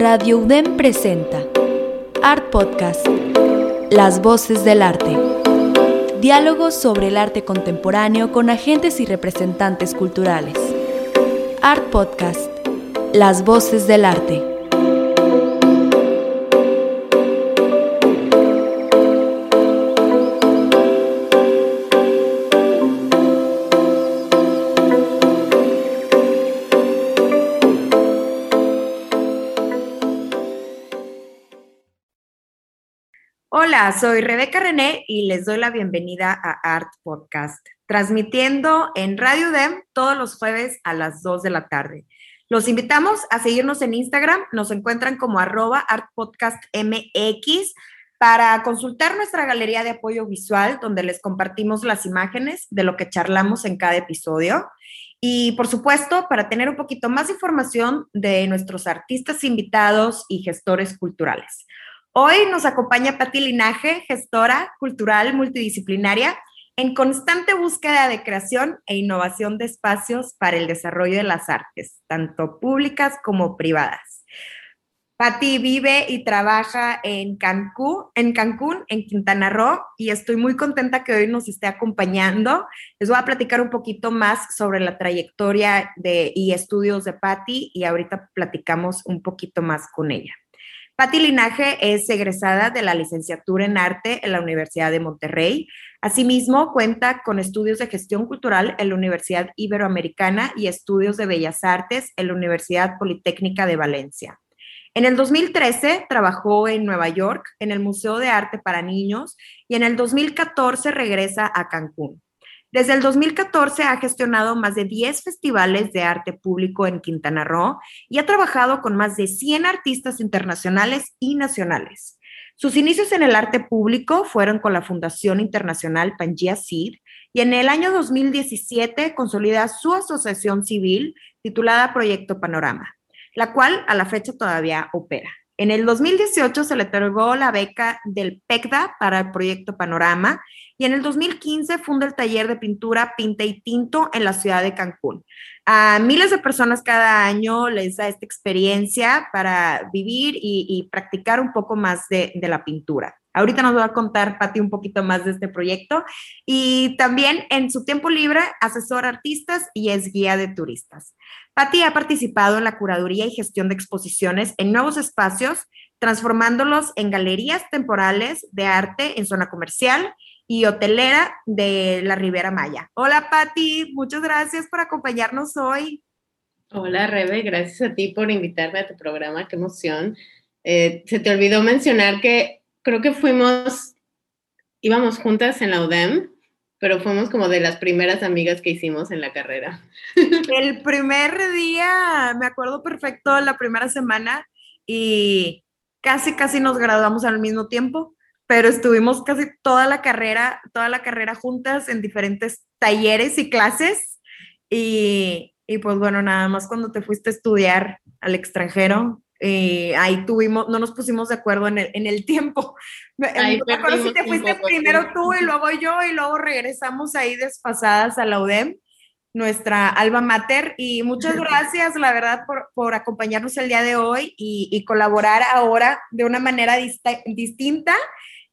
Radio UDEM presenta Art Podcast, Las Voces del Arte. Diálogos sobre el arte contemporáneo con agentes y representantes culturales. Art Podcast, Las Voces del Arte. Soy Rebeca René y les doy la bienvenida a Art Podcast, transmitiendo en Radio DEM todos los jueves a las 2 de la tarde. Los invitamos a seguirnos en Instagram, nos encuentran como arroba artpodcastmx para consultar nuestra galería de apoyo visual, donde les compartimos las imágenes de lo que charlamos en cada episodio. Y por supuesto, para tener un poquito más información de nuestros artistas invitados y gestores culturales. Hoy nos acompaña Patti Linaje, gestora cultural multidisciplinaria en constante búsqueda de creación e innovación de espacios para el desarrollo de las artes, tanto públicas como privadas. Patti vive y trabaja en Cancún, en Cancún, en Quintana Roo, y estoy muy contenta que hoy nos esté acompañando. Les voy a platicar un poquito más sobre la trayectoria de, y estudios de Patti y ahorita platicamos un poquito más con ella. Patti Linaje es egresada de la licenciatura en arte en la Universidad de Monterrey. Asimismo, cuenta con estudios de gestión cultural en la Universidad Iberoamericana y estudios de bellas artes en la Universidad Politécnica de Valencia. En el 2013 trabajó en Nueva York en el Museo de Arte para Niños y en el 2014 regresa a Cancún. Desde el 2014 ha gestionado más de 10 festivales de arte público en Quintana Roo y ha trabajado con más de 100 artistas internacionales y nacionales. Sus inicios en el arte público fueron con la Fundación Internacional Pangea Seed y en el año 2017 consolida su asociación civil titulada Proyecto Panorama, la cual a la fecha todavía opera. En el 2018 se le otorgó la beca del PECDA para el proyecto Panorama y en el 2015 funda el taller de pintura Pinta y Tinto en la ciudad de Cancún. A miles de personas cada año les da esta experiencia para vivir y, practicar un poco más de, de la pintura. Ahorita nos va a contar Pati un poquito más de este proyecto y también en su tiempo libre asesora artistas y es guía de turistas. Patti ha participado en la curaduría y gestión de exposiciones en nuevos espacios, transformándolos en galerías temporales de arte en zona comercial y hotelera de la Ribera Maya. Hola Patti, muchas gracias por acompañarnos hoy. Hola Rebe, gracias a ti por invitarme a tu programa, qué emoción. Eh, se te olvidó mencionar que creo que fuimos, íbamos juntas en la UDEM pero fuimos como de las primeras amigas que hicimos en la carrera. El primer día, me acuerdo perfecto, la primera semana y casi, casi nos graduamos al mismo tiempo, pero estuvimos casi toda la carrera, toda la carrera juntas en diferentes talleres y clases y, y pues bueno, nada más cuando te fuiste a estudiar al extranjero, eh, ahí tuvimos, no nos pusimos de acuerdo en el, en el tiempo. Ahí me acuerdo si te fuiste primero tú y luego yo y luego regresamos ahí desfasadas a la UDEM, nuestra alma mater. Y muchas gracias, la verdad, por, por acompañarnos el día de hoy y, y colaborar ahora de una manera distinta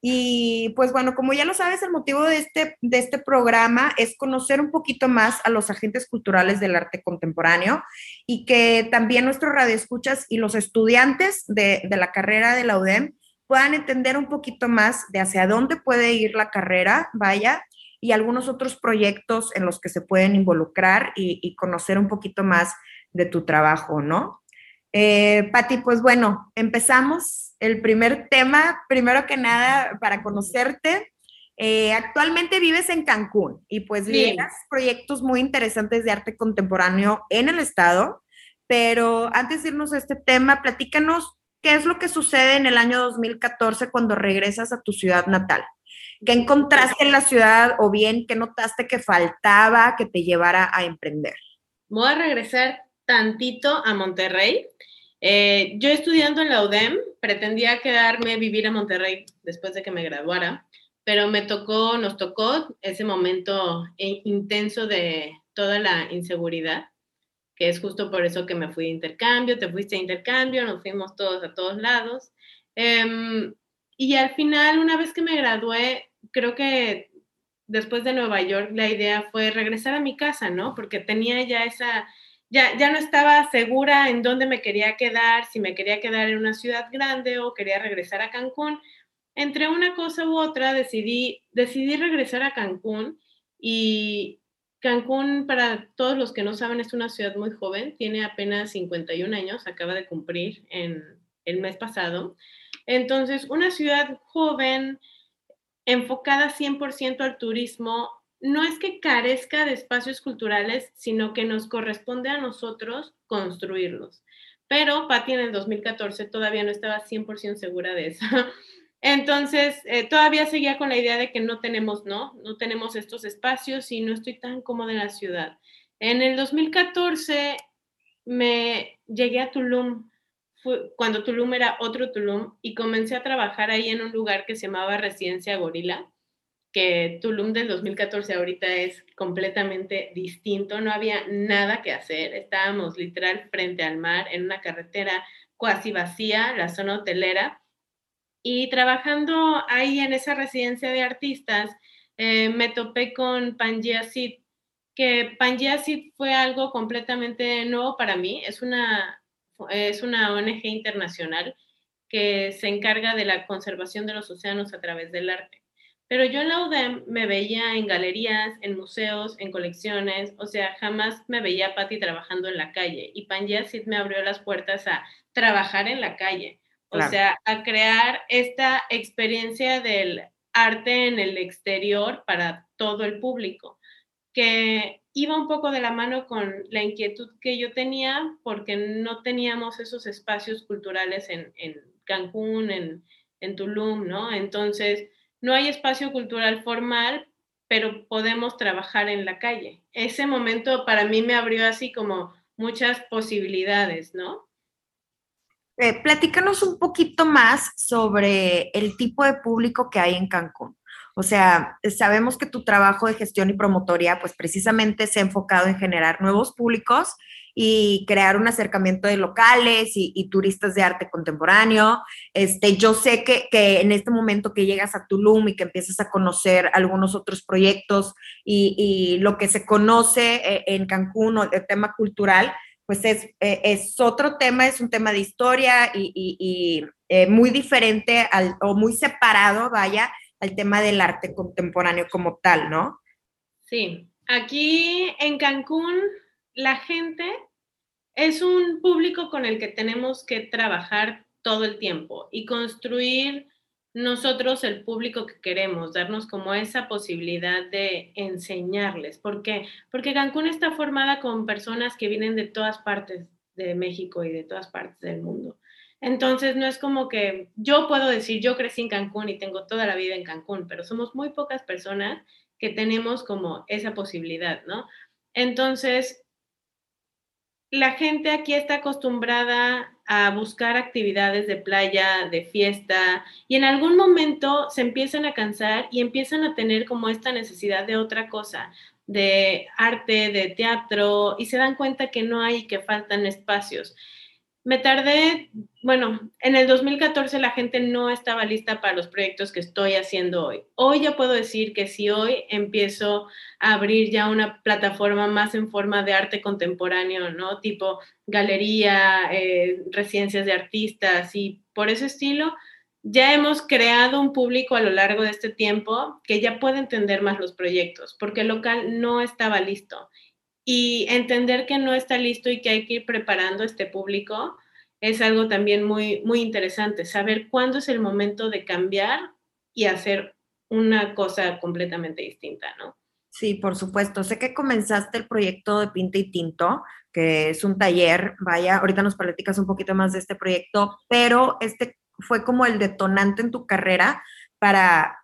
y pues bueno, como ya lo sabes, el motivo de este, de este programa es conocer un poquito más a los agentes culturales del arte contemporáneo y que también nuestros radioescuchas y los estudiantes de, de la carrera de la UDEM puedan entender un poquito más de hacia dónde puede ir la carrera, vaya, y algunos otros proyectos en los que se pueden involucrar y, conocer un poquito más de tu trabajo, ¿no? Eh, Pati, pues bueno, empezamos el primer tema, primero que nada, para conocerte. Eh, actualmente vives en Cancún y pues lideras proyectos muy interesantes de arte contemporáneo en el estado, pero antes de irnos a este tema, platícanos qué es lo que sucede en el año 2014 cuando regresas a tu ciudad natal. ¿Qué encontraste en la ciudad o bien qué notaste que faltaba que te llevara a emprender? Voy a regresar tantito a Monterrey. Eh, yo estudiando en la UDEM, pretendía quedarme vivir a Monterrey después de que me graduara, pero me tocó, nos tocó ese momento intenso de toda la inseguridad. que es justo por eso que me fui de intercambio, te fuiste de intercambio, nos fuimos todos a todos lados. Em, y al final, una vez que me gradué, creo que después de Nueva York, la idea fue regresar a mi casa, ¿no? Porque tenía ya esa, ya, ya no estaba segura en dónde me quería quedar, si me quería quedar en una ciudad grande o quería regresar a Cancún. Entre una cosa u otra decidí, decidí regresar a Cancún y Cancún, para todos los que no saben, es una ciudad muy joven, tiene apenas 51 años, acaba de cumplir en el mes pasado. Entonces, una ciudad joven, enfocada 100% al turismo, no es que carezca de espacios culturales, sino que nos corresponde a nosotros construirlos. Pero Patti en el 2014 todavía no estaba 100% segura de eso. Entonces, eh, todavía seguía con la idea de que no tenemos, ¿no? No tenemos estos espacios y no estoy tan cómoda en la ciudad. En el 2014 me llegué a Tulum cuando Tulum era otro Tulum y comencé a trabajar ahí en un lugar que se llamaba Residencia Gorila, que Tulum del 2014 ahorita es completamente distinto, no había nada que hacer, estábamos literal frente al mar en una carretera cuasi vacía, la zona hotelera, y trabajando ahí en esa residencia de artistas, eh, me topé con Pangea Seed, que Pangea Seed fue algo completamente nuevo para mí, es una es una ONG internacional que se encarga de la conservación de los océanos a través del arte. Pero yo en la UDEM me veía en galerías, en museos, en colecciones, o sea, jamás me veía a Patti trabajando en la calle. Y Pangea me abrió las puertas a trabajar en la calle, o sea, a crear esta experiencia del arte en el exterior para todo el público, que iba un poco de la mano con la inquietud que yo tenía porque no teníamos esos espacios culturales en, Cancún, en, en, Tulum, ¿no? Entonces, no hay espacio cultural formal, pero podemos trabajar en la calle. Ese momento para mí me abrió así como muchas posibilidades, ¿no? Eh, platícanos un poquito más sobre el tipo de público que hay en Cancún. O sea, sabemos que tu trabajo de gestión y promotoria, pues precisamente se ha enfocado en generar nuevos públicos y crear un acercamiento de locales y, turistas de arte contemporáneo. Este, yo sé que, en este momento que llegas a Tulum y que empiezas a conocer algunos otros proyectos y, lo que se conoce eh, en Cancún el tema cultural, pues es, eh, es otro tema, es un tema de historia y, eh, muy diferente al, o muy separado, vaya, al tema del arte contemporáneo como tal, ¿no? Sí, aquí en Cancún la gente es un público con el que tenemos que trabajar todo el tiempo y construir nosotros el público que queremos, darnos como esa posibilidad de enseñarles. ¿Por qué? Porque Cancún está formada con personas que vienen de todas partes de México y de todas partes del mundo. Entonces, no es como que yo puedo decir, yo crecí en Cancún y tengo toda la vida en Cancún, pero somos muy pocas personas que tenemos como esa posibilidad, ¿no? Entonces, la gente aquí está acostumbrada a buscar actividades de playa, de fiesta, y en algún momento se empiezan a cansar y empiezan a tener como esta necesidad de otra cosa, de arte, de teatro, y se dan cuenta que no hay, que faltan espacios me tardé, bueno, en el 2014 la gente no estaba lista para los proyectos que estoy haciendo hoy. Hoy ya puedo decir que si hoy empiezo a abrir ya una plataforma más en forma de arte contemporáneo, ¿no? Tipo galería, eh, residencias de artistas y por ese estilo, ya hemos creado un público a lo largo de este tiempo que ya puede entender más los proyectos, porque el local no estaba listo y entender que no está listo y que hay que ir preparando este público es algo también muy, muy interesante, saber cuándo es el momento de cambiar y hacer una cosa completamente distinta, ¿no? Sí, por supuesto. Sé que comenzaste el proyecto de Pinta y Tinto, que es un taller, vaya, ahorita nos platicas un poquito más de este proyecto, pero este fue como el detonante en tu carrera para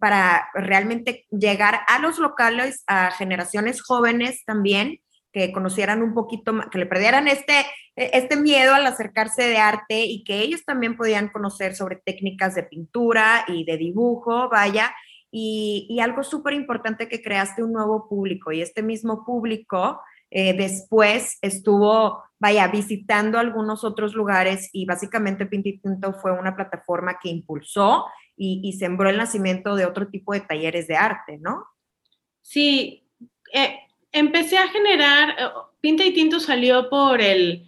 para realmente llegar a los locales, a generaciones jóvenes también, que conocieran un poquito, que le perdieran este, e, este miedo al acercarse de arte y que ellos también podían conocer sobre técnicas de pintura y de dibujo, vaya. Y, y algo súper importante que creaste un nuevo público y este mismo público eh, después estuvo, vaya, visitando algunos otros lugares y básicamente Pinti Tinto fue una plataforma que impulsó y, sembró el nacimiento de otro tipo de talleres de arte, ¿no? Sí, eh, empecé a generar, eh, Pinta y Tinto salió por el,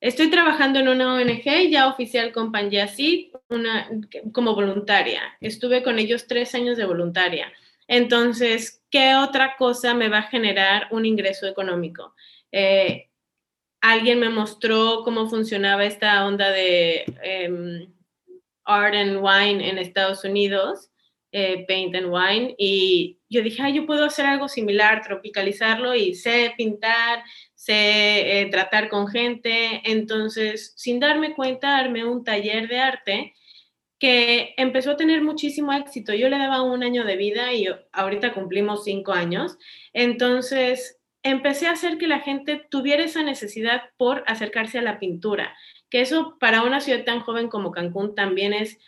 estoy trabajando en una ONG ya oficial con Panjasi, una, como voluntaria. Estuve con ellos tres años de voluntaria. Entonces, ¿qué otra cosa me va a generar un ingreso económico? Eh, alguien me mostró cómo funcionaba esta onda de em, art and wine en Estados Unidos, eh, paint and wine, y yo dije, yo puedo hacer algo similar, tropicalizarlo y sé pintar, sé eh, tratar con gente. Entonces, sin darme cuenta, armé un taller de arte que empezó a tener muchísimo éxito. Yo le daba un año de vida y ahorita cumplimos cinco años. Entonces, empecé a hacer que la gente tuviera esa necesidad por acercarse a la pintura, que eso para una ciudad tan joven como Cancún también es,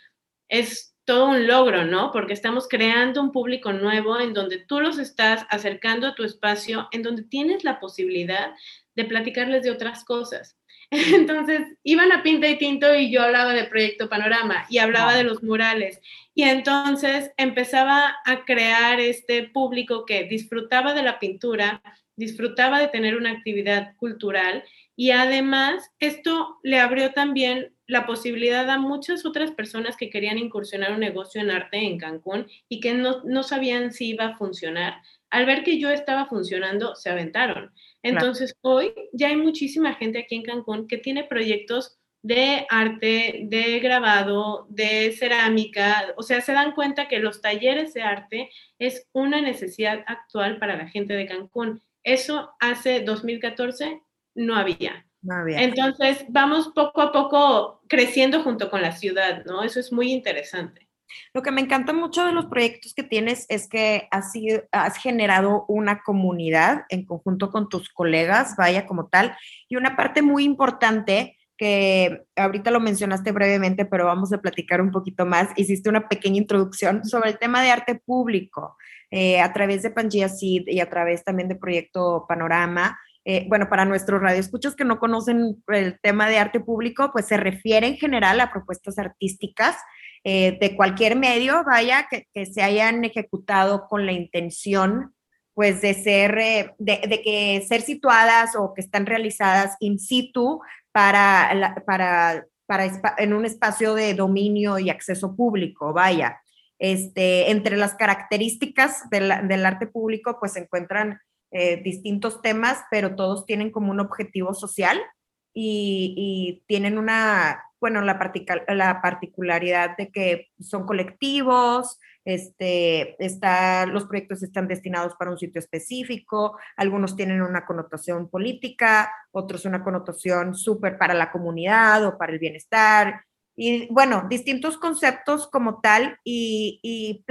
es todo un logro, ¿no? Porque estamos creando un público nuevo en donde tú los estás acercando a tu espacio, en donde tienes la posibilidad de platicarles de otras cosas. Entonces, iban a Pinta y Tinto y yo hablaba de Proyecto Panorama y hablaba de los murales. Y entonces empezaba a crear este público que disfrutaba de la pintura, disfrutaba de tener una actividad cultural y además esto le abrió también la posibilidad a muchas otras personas que querían incursionar un negocio en arte en Cancún y que no, no sabían si iba a funcionar. Al ver que yo estaba funcionando, se aventaron. Entonces, hoy ya hay muchísima gente aquí en Cancún que tiene proyectos de arte, de grabado, de cerámica, o sea, se dan cuenta que los talleres de arte es una necesidad actual para la gente de Cancún. Eso hace 2014 no había. No había. Entonces, vamos poco a poco creciendo junto con la ciudad, ¿no? Eso es muy interesante. Lo que me encanta mucho de los proyectos que tienes es que has, has generado una comunidad en conjunto con tus colegas, vaya como tal, y una parte muy importante que ahorita lo mencionaste brevemente, pero vamos a platicar un poquito más. Hiciste una pequeña introducción sobre el tema de arte público eh, a través de Pangea Seed y a través también de Proyecto Panorama. Eh, bueno, para nuestros radioescuchos que no conocen el tema de arte público, pues se refiere en general a propuestas artísticas eh, de cualquier medio, vaya, que, se hayan ejecutado con la intención, pues, de ser, de, que ser situadas o que están realizadas in situ para, para, para en un espacio de dominio y acceso público, vaya. Este, entre las características del, arte público, pues se encuentran eh, distintos temas, pero todos tienen como un objetivo social y, tienen una, bueno, la, la particularidad de que son colectivos, este, los proyectos están destinados para un sitio específico, algunos tienen una connotación política, otros una connotación súper para la comunidad o para el bienestar. Y bueno, distintos conceptos como tal. Y, y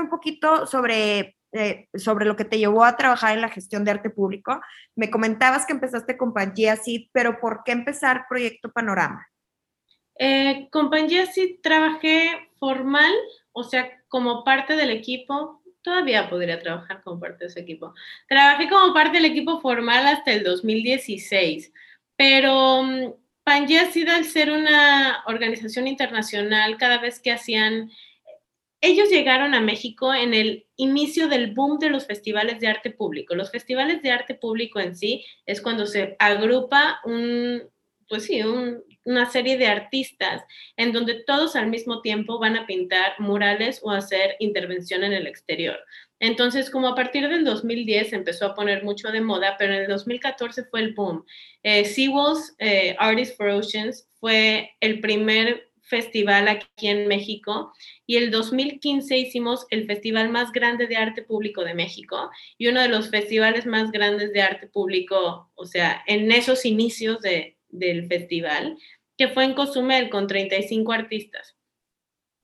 un poquito sobre, eh, sobre lo que te llevó a trabajar en la gestión de arte público. Me comentabas que empezaste con Pangea pero ¿por qué empezar Proyecto Panorama? Eh, compañía sí trabajé formal, o sea, como parte del equipo, todavía podría trabajar como parte de ese equipo. Trabajé como parte del equipo formal hasta el 2016, pero um, Pangea al ser una organización internacional, cada vez que hacían, ellos llegaron a México en el inicio del boom de los festivales de arte público. Los festivales de arte público en sí es cuando se agrupa un, pues sí, una serie de artistas en donde todos al mismo tiempo van a pintar murales o hacer intervención en el exterior. Entonces, como a partir del 2010 empezó a poner mucho de moda, pero en el 2014 fue el boom. Eh, Seawalls eh, Artists for Oceans fue el primer festival aquí en México y el 2015 hicimos el festival más grande de arte público de México y uno de los festivales más grandes de arte público, o sea, en esos inicios de, del festival, que fue en Cozumel con 35 artistas.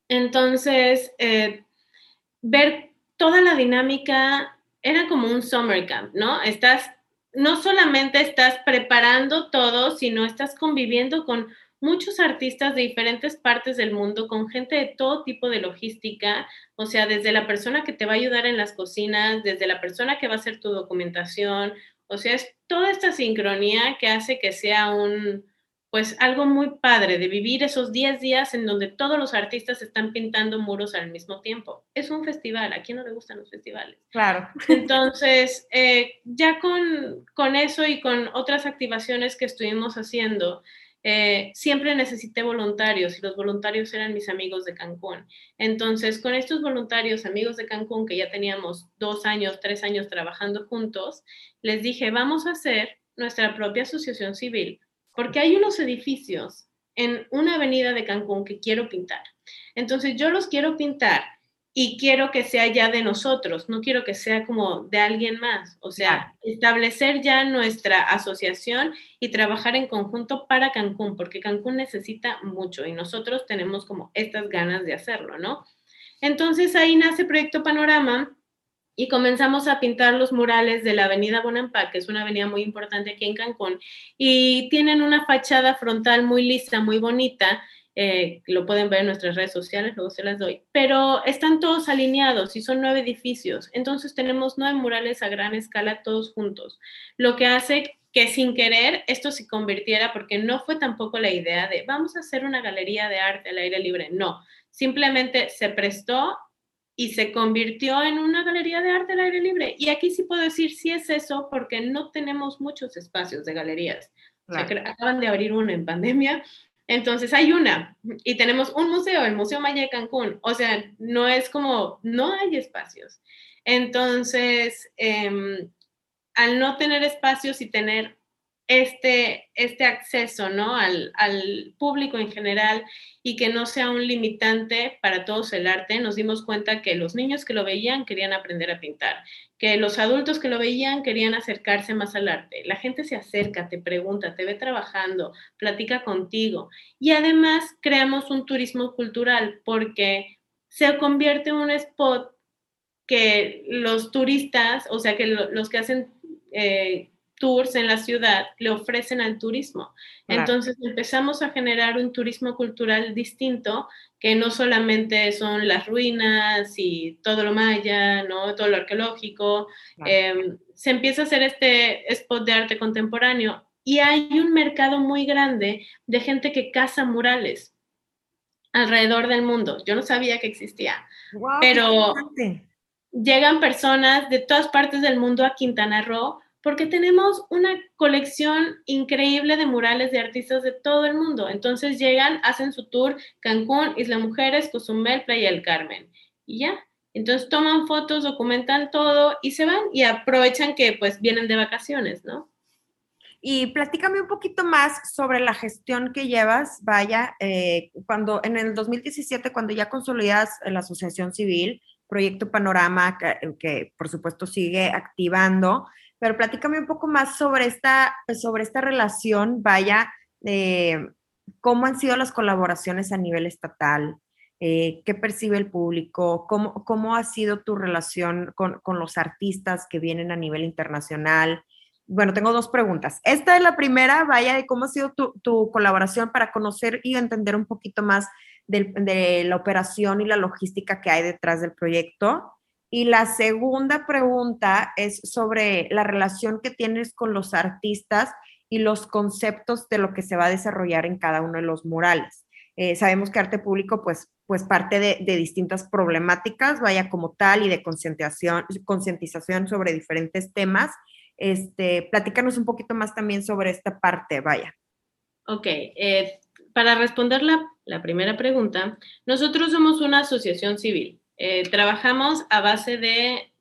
Entonces, eh, ver toda la dinámica era como un summer camp, ¿no? Estás, no solamente estás preparando todo, sino estás conviviendo con muchos artistas de diferentes partes del mundo, con gente de todo tipo de logística, o sea, desde la persona que te va a ayudar en las cocinas, desde la persona que va a hacer tu documentación, O sea, es toda esta sincronía que hace que sea un, pues algo muy padre de vivir esos 10 días en donde todos los artistas están pintando muros al mismo tiempo. Es un festival, ¿a quién no le gustan los festivales? Claro. Entonces, eh, ya con, con, eso y con otras activaciones que estuvimos haciendo, eh, siempre necesité voluntarios y los voluntarios eran mis amigos de Cancún. Entonces, con estos voluntarios, amigos de Cancún, que ya teníamos dos años, tres años trabajando juntos, les dije, vamos a hacer nuestra propia asociación civil porque hay unos edificios en una avenida de Cancún que quiero pintar. Entonces yo los quiero pintar y quiero que sea ya de nosotros, no quiero que sea como de alguien más. O sea, establecer ya nuestra asociación y trabajar en conjunto para Cancún, porque Cancún necesita mucho y nosotros tenemos como estas ganas de hacerlo, ¿no? Entonces ahí nace Proyecto Panorama y comenzamos a pintar los murales de la Avenida Bonampak, que es una avenida muy importante aquí en Cancún, y tienen una fachada frontal muy lisa, muy bonita. Eh, lo pueden ver en nuestras redes sociales, luego se las doy, pero están todos alineados y son nueve edificios. Entonces tenemos nueve murales a gran escala todos juntos, lo que hace que sin querer esto se convirtiera, porque no fue tampoco la idea de vamos a hacer una galería de arte al aire libre, no, simplemente se prestó y se convirtió en una galería de arte al aire libre. Y aquí sí puedo decir si es eso porque no tenemos muchos espacios de galerías. acaban de abrir una en pandemia, entonces hay una y tenemos un museo, el Museo Maya de Cancún. O sea, no es como, no hay espacios. Entonces, em, al no tener espacios y tener este, este acceso ¿no? al, al, público en general y que no sea un limitante para todos el arte, nos dimos cuenta que los niños que lo veían querían aprender a pintar, que los adultos que lo veían querían acercarse más al arte. La gente se acerca, te pregunta, te ve trabajando, platica contigo y además creamos un turismo cultural porque se convierte en un spot que los turistas, o sea, que los que hacen... Eh, tours en la ciudad le ofrecen al turismo. Entonces empezamos a generar un turismo cultural distinto que no solamente son las ruinas y todo lo maya, ¿no? todo lo arqueológico. Em, se empieza a hacer este spot de arte contemporáneo y hay un mercado muy grande de gente que caza murales alrededor del mundo. Yo no sabía que existía, pero llegan personas de todas partes del mundo a Quintana Roo porque tenemos una colección increíble de murales de artistas de todo el mundo. Entonces llegan, hacen su tour Cancún, Isla Mujeres, Cozumel, Playa del Carmen y ya. Entonces toman fotos, documentan todo y se van y aprovechan que pues vienen de vacaciones, ¿no? Y platícame un poquito más sobre la gestión que llevas, vaya, eh, cuando en el 2017, cuando ya consolidas la asociación civil, Proyecto Panorama, que, que por supuesto sigue activando, pero platícame un poco más sobre esta, pues, sobre esta relación, vaya, eh, cómo han sido las colaboraciones a nivel estatal, eh, qué percibe el público, cómo, cómo ha sido tu relación con, con, los artistas que vienen a nivel internacional. Bueno, tengo dos preguntas. Esta es la primera, vaya, de cómo ha sido tu, tu colaboración para conocer y entender un poquito más de, de la operación y la logística que hay detrás del proyecto. Y la segunda pregunta es sobre la relación que tienes con los artistas y los conceptos de lo que se va a desarrollar en cada uno de los murales. Eh, sabemos que arte público, pues, pues parte de, distintas problemáticas, vaya como tal, y de concientización, concientización sobre diferentes temas. Este, platícanos un poquito más también sobre esta parte, vaya. Ok, eh, para responder la, la primera pregunta, nosotros somos una asociación civil. Eh, trabajamos a base de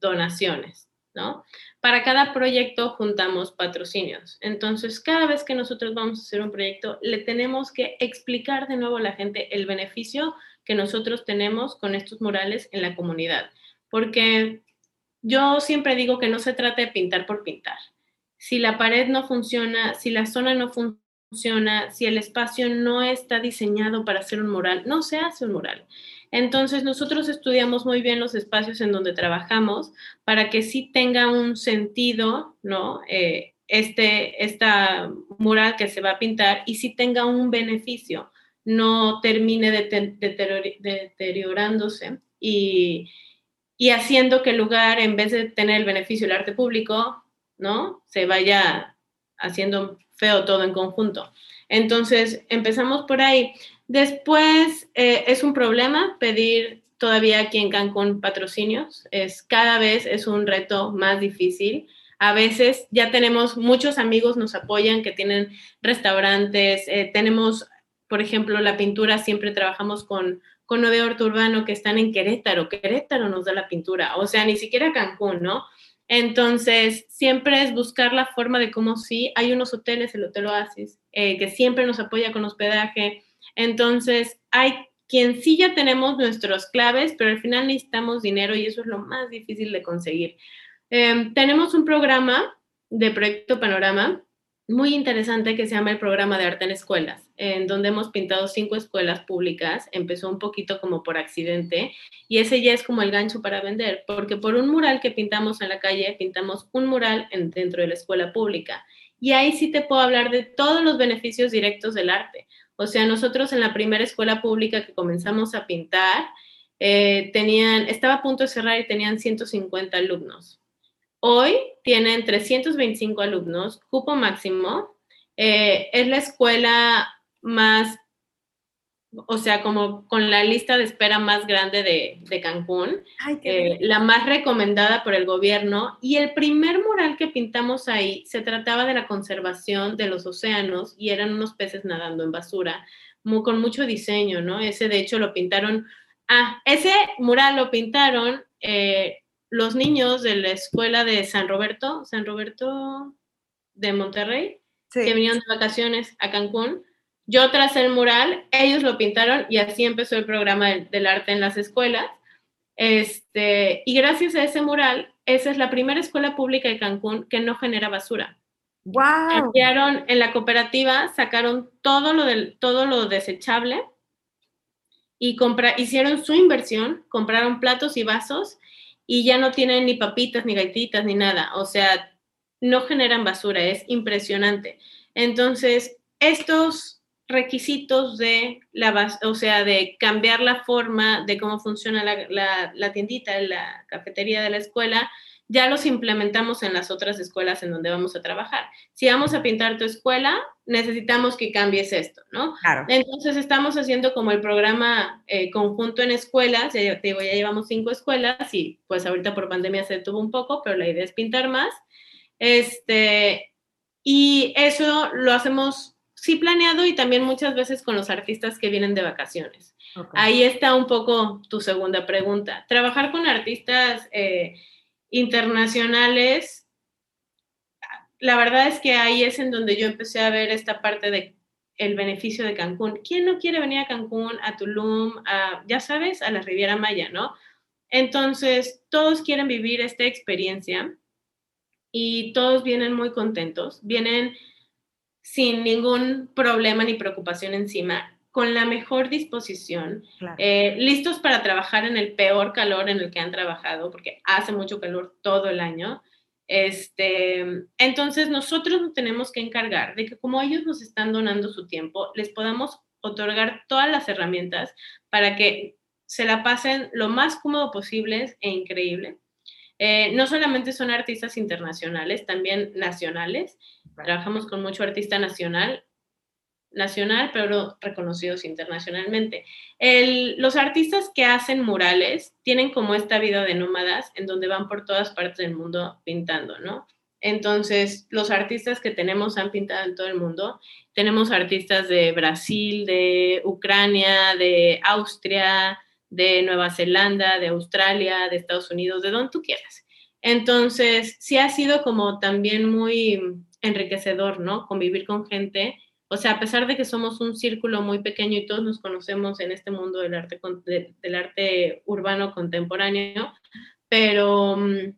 donaciones, ¿no? Para cada proyecto juntamos patrocinios. Entonces, cada vez que nosotros vamos a hacer un proyecto, le tenemos que explicar de nuevo a la gente el beneficio que nosotros tenemos con estos murales en la comunidad. Porque yo siempre digo que no se trata de pintar por pintar. Si la pared no funciona, si la zona no funciona, si el espacio no está diseñado para hacer un mural, no se hace un mural. Entonces, nosotros estudiamos muy bien los espacios en donde trabajamos para que sí tenga un sentido, ¿no? Eh, este, esta mural que se va a pintar y sí tenga un beneficio, no termine deteriorándose y, y haciendo que el lugar, en vez de tener el beneficio del arte público, ¿no? Se vaya haciendo feo todo en conjunto. Entonces, empezamos por ahí. Después, eh, es un problema pedir todavía aquí en Cancún patrocinios. Es, cada vez es un reto más difícil. A veces ya tenemos muchos amigos, nos apoyan, que tienen restaurantes. Eh, tenemos, por ejemplo, la pintura, siempre trabajamos con, con Nueve Urbano que están en Querétaro. Querétaro nos da la pintura, o sea, ni siquiera Cancún, ¿no? Entonces, siempre es buscar la forma de cómo sí. Hay unos hoteles, el Hotel Oasis, eh, que siempre nos apoya con hospedaje. Entonces, hay quien sí ya tenemos nuestros claves, pero al final necesitamos dinero y eso es lo más difícil de conseguir. Em, tenemos un programa de Proyecto Panorama muy interesante que se llama el programa de arte en escuelas, en donde hemos pintado cinco escuelas públicas. Empezó un poquito como por accidente y ese ya es como el gancho para vender, porque por un mural que pintamos en la calle, pintamos un mural en, dentro de la escuela pública. Y ahí sí te puedo hablar de todos los beneficios directos del arte. O sea, nosotros en la primera escuela pública que comenzamos a pintar, eh, tenían, estaba a punto de cerrar y tenían 150 alumnos Hoy tienen 325 alumnos, cupo máximo. Eh, es la escuela más, o sea, como con la lista de espera más grande de, Cancún, eh, la más recomendada por el gobierno. Y el primer mural que pintamos ahí se trataba de la conservación de los océanos y eran unos peces nadando en basura, con mucho diseño, ¿no? Ese de hecho lo pintaron, ah, ese mural lo pintaron. Eh, los niños de la escuela de San Roberto, San Roberto de Monterrey, que vinieron de vacaciones a Cancún. Yo tracé el mural, ellos lo pintaron y así empezó el programa del, arte en las escuelas. Este, y gracias a ese mural, esa es la primera escuela pública de Cancún que no genera basura. Wow. en la cooperativa, sacaron todo lo, del, todo lo desechable y compra, hicieron su inversión, compraron platos y vasos y ya no tienen ni papitas, ni galletitas, ni nada. O sea, no generan basura, es impresionante. Entonces, estos requisitos de la o sea, de cambiar la forma de cómo funciona la, la, la tiendita, la cafetería de la escuela, ya los implementamos en las otras escuelas en donde vamos a trabajar. Si vamos a pintar tu escuela, necesitamos que cambies esto, ¿no? Claro. Entonces estamos haciendo como el programa eh, conjunto en escuelas, ya, te digo, ya llevamos cinco escuelas y pues ahorita por pandemia se detuvo un poco, pero la idea es pintar más. Este, y eso lo hacemos sí planeado y también muchas veces con los artistas que vienen de vacaciones. Ahí está un poco tu segunda pregunta. Trabajar con artistas... Eh, internacionales, la verdad es que ahí es en donde yo empecé a ver esta parte de el beneficio de Cancún. ¿Quién no quiere venir a Cancún, a Tulum, a, ya sabes, a la Riviera Maya, ¿no? Entonces, todos quieren vivir esta experiencia y todos vienen muy contentos, vienen sin ningún problema ni preocupación encima con la mejor disposición, eh, listos para trabajar en el peor calor en el que han trabajado, porque hace mucho calor todo el año. Este, entonces nosotros nos tenemos que encargar de que como ellos nos están donando su tiempo, les podamos otorgar todas las herramientas para que se la pasen lo más cómodo posible e increíble. Eh, no solamente son artistas internacionales, también nacionales. Trabajamos con mucho artista nacional nacional, pero reconocidos internacionalmente. los artistas que hacen murales tienen como esta vida de nómadas en donde van por todas partes del mundo pintando, ¿no? Entonces, los artistas que tenemos han pintado en todo el mundo. Tenemos artistas de Brasil, de Ucrania, de Austria, de Nueva Zelanda, de Australia, de Estados Unidos, de donde tú quieras. Entonces, sí ha sido como también muy enriquecedor, ¿no? Convivir con gente o sea, a pesar de que somos un círculo muy pequeño y todos nos conocemos en este mundo del arte, del arte urbano contemporáneo, pero mm,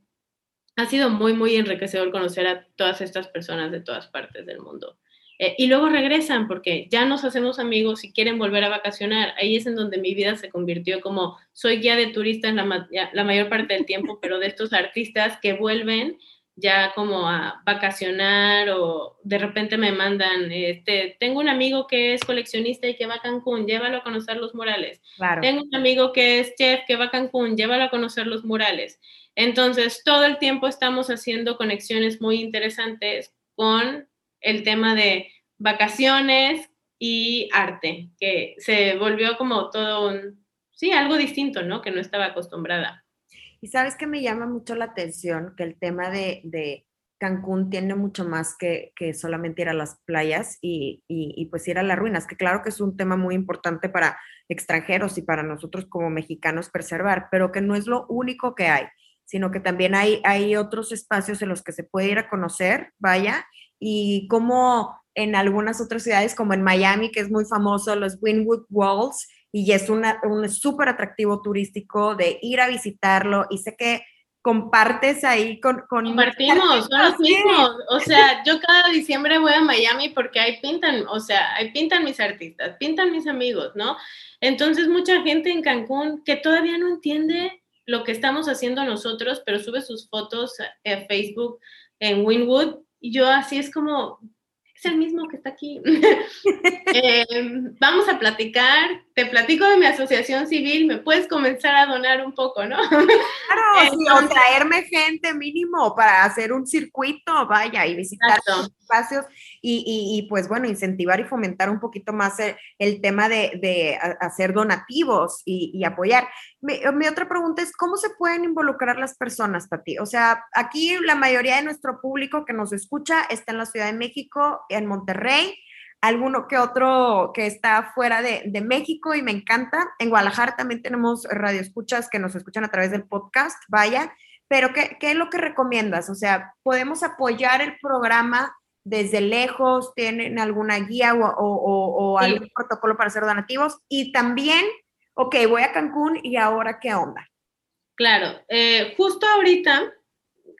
ha sido muy, muy enriquecedor conocer a todas estas personas de todas partes del mundo. Eh, y luego regresan porque ya nos hacemos amigos y quieren volver a vacacionar. Ahí es en donde mi vida se convirtió como soy guía de turistas la, la mayor parte del tiempo, pero de estos artistas que vuelven ya como a vacacionar o de repente me mandan, este, tengo un amigo que es coleccionista y que va a Cancún, llévalo a conocer los murales. Tengo un amigo que es chef que va a Cancún, llévalo a conocer los murales. Entonces, todo el tiempo estamos haciendo conexiones muy interesantes con el tema de vacaciones y arte, que se volvió como todo un, sí, algo distinto, ¿no? Que no estaba acostumbrada. Y sabes que me llama mucho la atención que el tema de, de Cancún tiene mucho más que, que, solamente ir a las playas y, y, pues ir a las ruinas, que claro que es un tema muy importante para extranjeros y para nosotros como mexicanos preservar, pero que no es lo único que hay sino que también hay, hay otros espacios en los que se puede ir a conocer, vaya, y como en algunas otras ciudades, como en Miami, que es muy famoso, los Wynwood Walls, y es una, un súper atractivo turístico de ir a visitarlo, y sé que compartes ahí con... con Compartimos, son los mismos. O sea, yo cada diciembre voy a Miami porque ahí pintan, o sea, ahí pintan mis artistas, pintan mis amigos, ¿no? Entonces mucha gente en Cancún que todavía no entiende lo que estamos haciendo nosotros, pero sube sus fotos a Facebook en Winwood y yo así es como, es el mismo que está aquí. eh, vamos a platicar, te platico de mi asociación civil, me puedes comenzar a donar un poco, ¿no? Claro, sí, o traerme gente mínimo para hacer un circuito, vaya, y visitar espacios y, y, y, pues bueno, incentivar y fomentar un poquito más el, el tema de, de, hacer donativos y, y apoyar. Mi, mi, otra pregunta es, ¿cómo se pueden involucrar las personas, Pati? O sea, aquí la mayoría de nuestro público que nos escucha está en la Ciudad de México, en Monterrey, alguno que otro que está fuera de, de, México y me encanta. En Guadalajara también tenemos radioescuchas que nos escuchan a través del podcast, vaya. Pero, ¿qué, ¿qué, es lo que recomiendas? O sea, ¿podemos apoyar el programa desde lejos? ¿Tienen alguna guía o, o, algún protocolo para hacer donativos? Y también, ok, voy a Cancún y ahora, ¿qué onda? Claro, eh, justo ahorita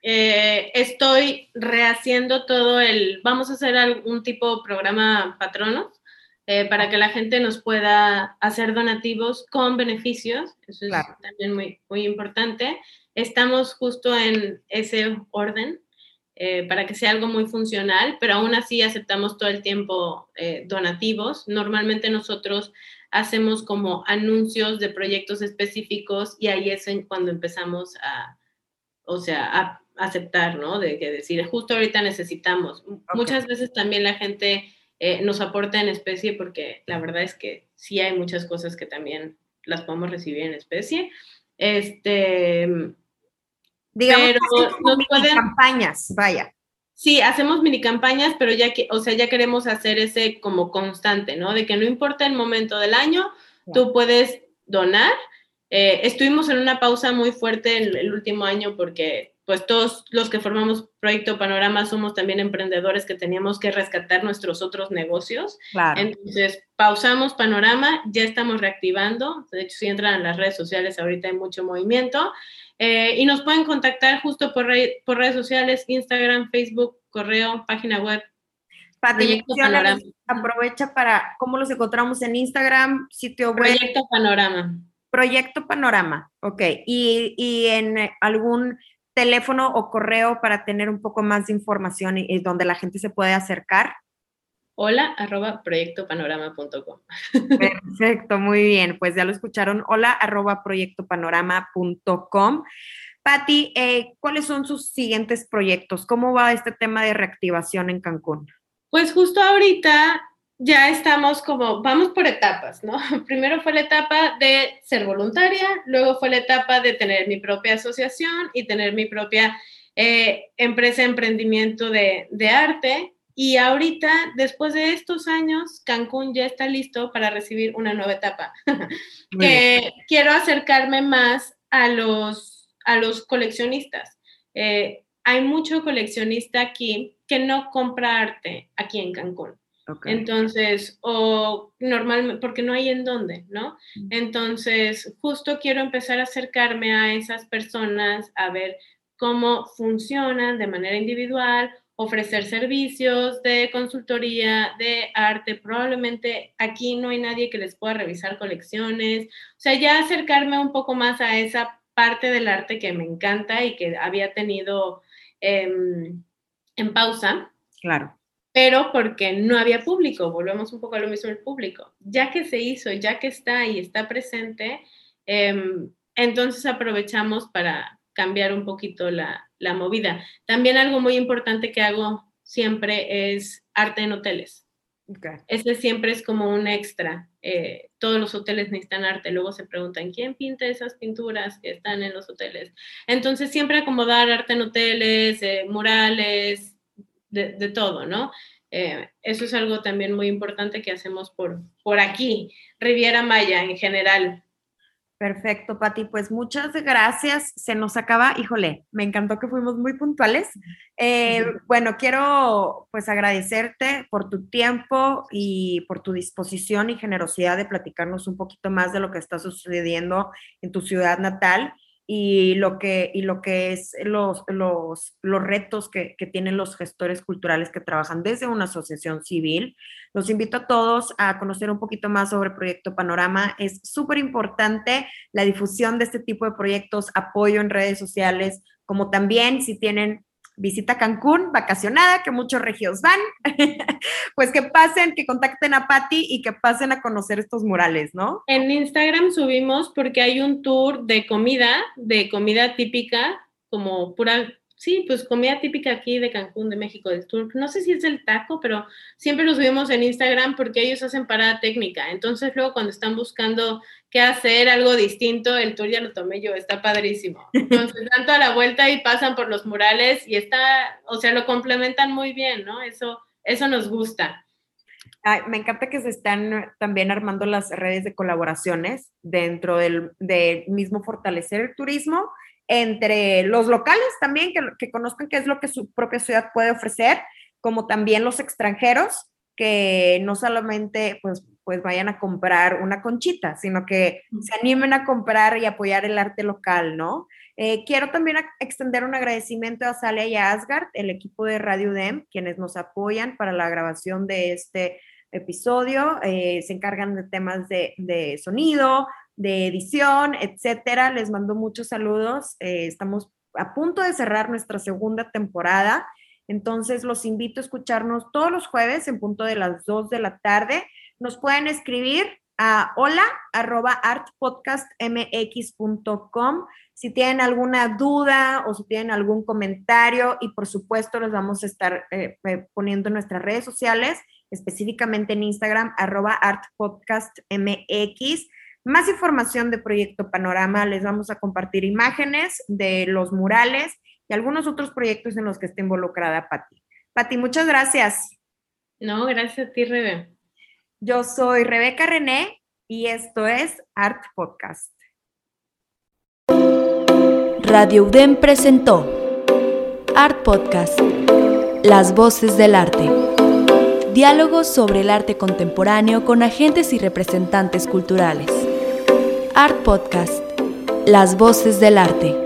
eh, estoy rehaciendo todo el, vamos a hacer algún tipo de programa patronos eh, para que la gente nos pueda hacer donativos con beneficios, eso es claro. también muy, muy importante. Estamos justo en ese orden eh, para que sea algo muy funcional, pero aún así aceptamos todo el tiempo donativos. Normalmente nosotros hacemos como anuncios de proyectos específicos y ahí es cuando empezamos a, o sea, a aceptar, ¿no? De que decir, justo ahorita necesitamos. Okay. Muchas veces también la gente eh, nos aporta en especie porque la verdad es que sí hay muchas cosas que también las podemos recibir en especie. Este, Digamos pero nos pueden, campañas, vaya. Sí, hacemos mini campañas, pero ya que, o sea, ya queremos hacer ese como constante, ¿no? De que no importa el momento del año, tú puedes donar. Eh, estuvimos en una pausa muy fuerte el, el último año porque pues todos los que formamos Proyecto Panorama somos también emprendedores que teníamos que rescatar nuestros otros negocios. Claro. Entonces, pausamos Panorama, ya estamos reactivando. De hecho, si entran a las redes sociales, ahorita hay mucho movimiento. Eh, y nos pueden contactar justo por, re por, redes sociales, Instagram, Facebook, correo, página web. Pati, aprovecha para cómo los encontramos en Instagram, sitio web. Proyecto Panorama. Proyecto Panorama, ok. Y, y en algún teléfono o correo para tener un poco más de información y, y donde la gente se puede acercar? Hola, arroba proyectopanorama.com. Perfecto, muy bien. Pues ya lo escucharon. Hola, arroba proyectopanorama.com. Patti, eh, ¿cuáles son sus siguientes proyectos? ¿Cómo va este tema de reactivación en Cancún? Pues justo ahorita ya estamos como, vamos por etapas, ¿no? Primero fue la etapa de ser voluntaria, luego fue la etapa de tener mi propia asociación y tener mi propia eh, empresa, emprendimiento de, de, arte. Y ahorita, después de estos años, Cancún ya está listo para recibir una nueva etapa, que quiero acercarme más a los, a los coleccionistas. Eh, hay mucho coleccionista aquí que no compra arte aquí en Cancún. Okay. Entonces, o normalmente, porque no hay en dónde, ¿no? Entonces, justo quiero empezar a acercarme a esas personas, a ver cómo funcionan de manera individual, ofrecer servicios de consultoría, de arte. Probablemente aquí no hay nadie que les pueda revisar colecciones. O sea, ya acercarme un poco más a esa parte del arte que me encanta y que había tenido eh, en pausa. Claro pero porque no había público, volvemos un poco a lo mismo el público. Ya que se hizo, ya que está y está presente, eh, entonces aprovechamos para, cambiar un poquito la, la movida. También algo muy importante que hago siempre es arte en hoteles. Ese siempre es como un extra. Eh, todos los hoteles necesitan arte. Luego se preguntan, ¿quién pinta esas pinturas que están en los hoteles? Entonces, siempre acomodar arte en hoteles, eh, murales, de, todo, ¿no? Eh, eso es algo también muy importante que hacemos por, por aquí, Riviera Maya en general. Perfecto, Pati. Pues muchas gracias. Se nos acaba, híjole, me encantó que fuimos muy puntuales. Eh, bueno, quiero pues agradecerte por tu tiempo y por tu disposición y generosidad de platicarnos un poquito más de lo que está sucediendo en tu ciudad natal y lo que, y lo que es los, los, los retos que, que, tienen los gestores culturales que trabajan desde una asociación civil. Los invito a todos a conocer un poquito más sobre Proyecto Panorama. Es súper importante la difusión de este tipo de proyectos, apoyo en redes sociales, como también si tienen visita Cancún, vacacionada, que muchos regios van, pues que pasen, que contacten a Patti y que pasen a conocer estos murales, ¿no? En Instagram subimos porque hay un tour de comida, de comida típica, como pura Sí, pues comida típica aquí de Cancún, de México, del tour. No sé si es el taco, pero siempre lo subimos en Instagram porque ellos hacen parada técnica. Entonces luego cuando están buscando qué hacer, algo distinto, el tour ya lo tomé yo, está padrísimo. Entonces dan toda la vuelta y pasan por los murales y está, o sea, lo complementan muy bien, ¿no? Eso, eso nos gusta. me encanta que se están también armando las redes de colaboraciones dentro del, del mismo fortalecer el turismo entre los locales también, que, conozcan qué es lo que su propia ciudad puede ofrecer, como también los extranjeros, que no solamente pues, pues vayan a comprar una conchita, sino que se animen a comprar y apoyar el arte local, ¿no? Eh, quiero también extender un agradecimiento a Salia y a Asgard, el equipo de Radio DEM, quienes nos apoyan para la grabación de este episodio. Eh, se encargan de temas de, de sonido, de edición, etcétera. Les mando muchos saludos. Eh, estamos a punto de cerrar nuestra segunda temporada. Entonces, los invito a escucharnos todos los jueves en punto de las 2 de la tarde. Nos pueden escribir a hola arroba artpodcastmx.com si tienen alguna duda o si tienen algún comentario y por supuesto los vamos a estar eh, poniendo en nuestras redes sociales, específicamente en Instagram arroba artpodcastmx. Más información de Proyecto Panorama, les vamos a compartir imágenes de los murales y algunos otros proyectos en los que esté involucrada Patti. Patti, muchas gracias. No, gracias a ti, Rebe. Yo soy Rebeca René y esto es Art Podcast. Radio UDEM presentó Art Podcast, Las Voces del Arte. Diálogos sobre el arte contemporáneo con agentes y representantes culturales. Art Podcast, Las Voces del Arte.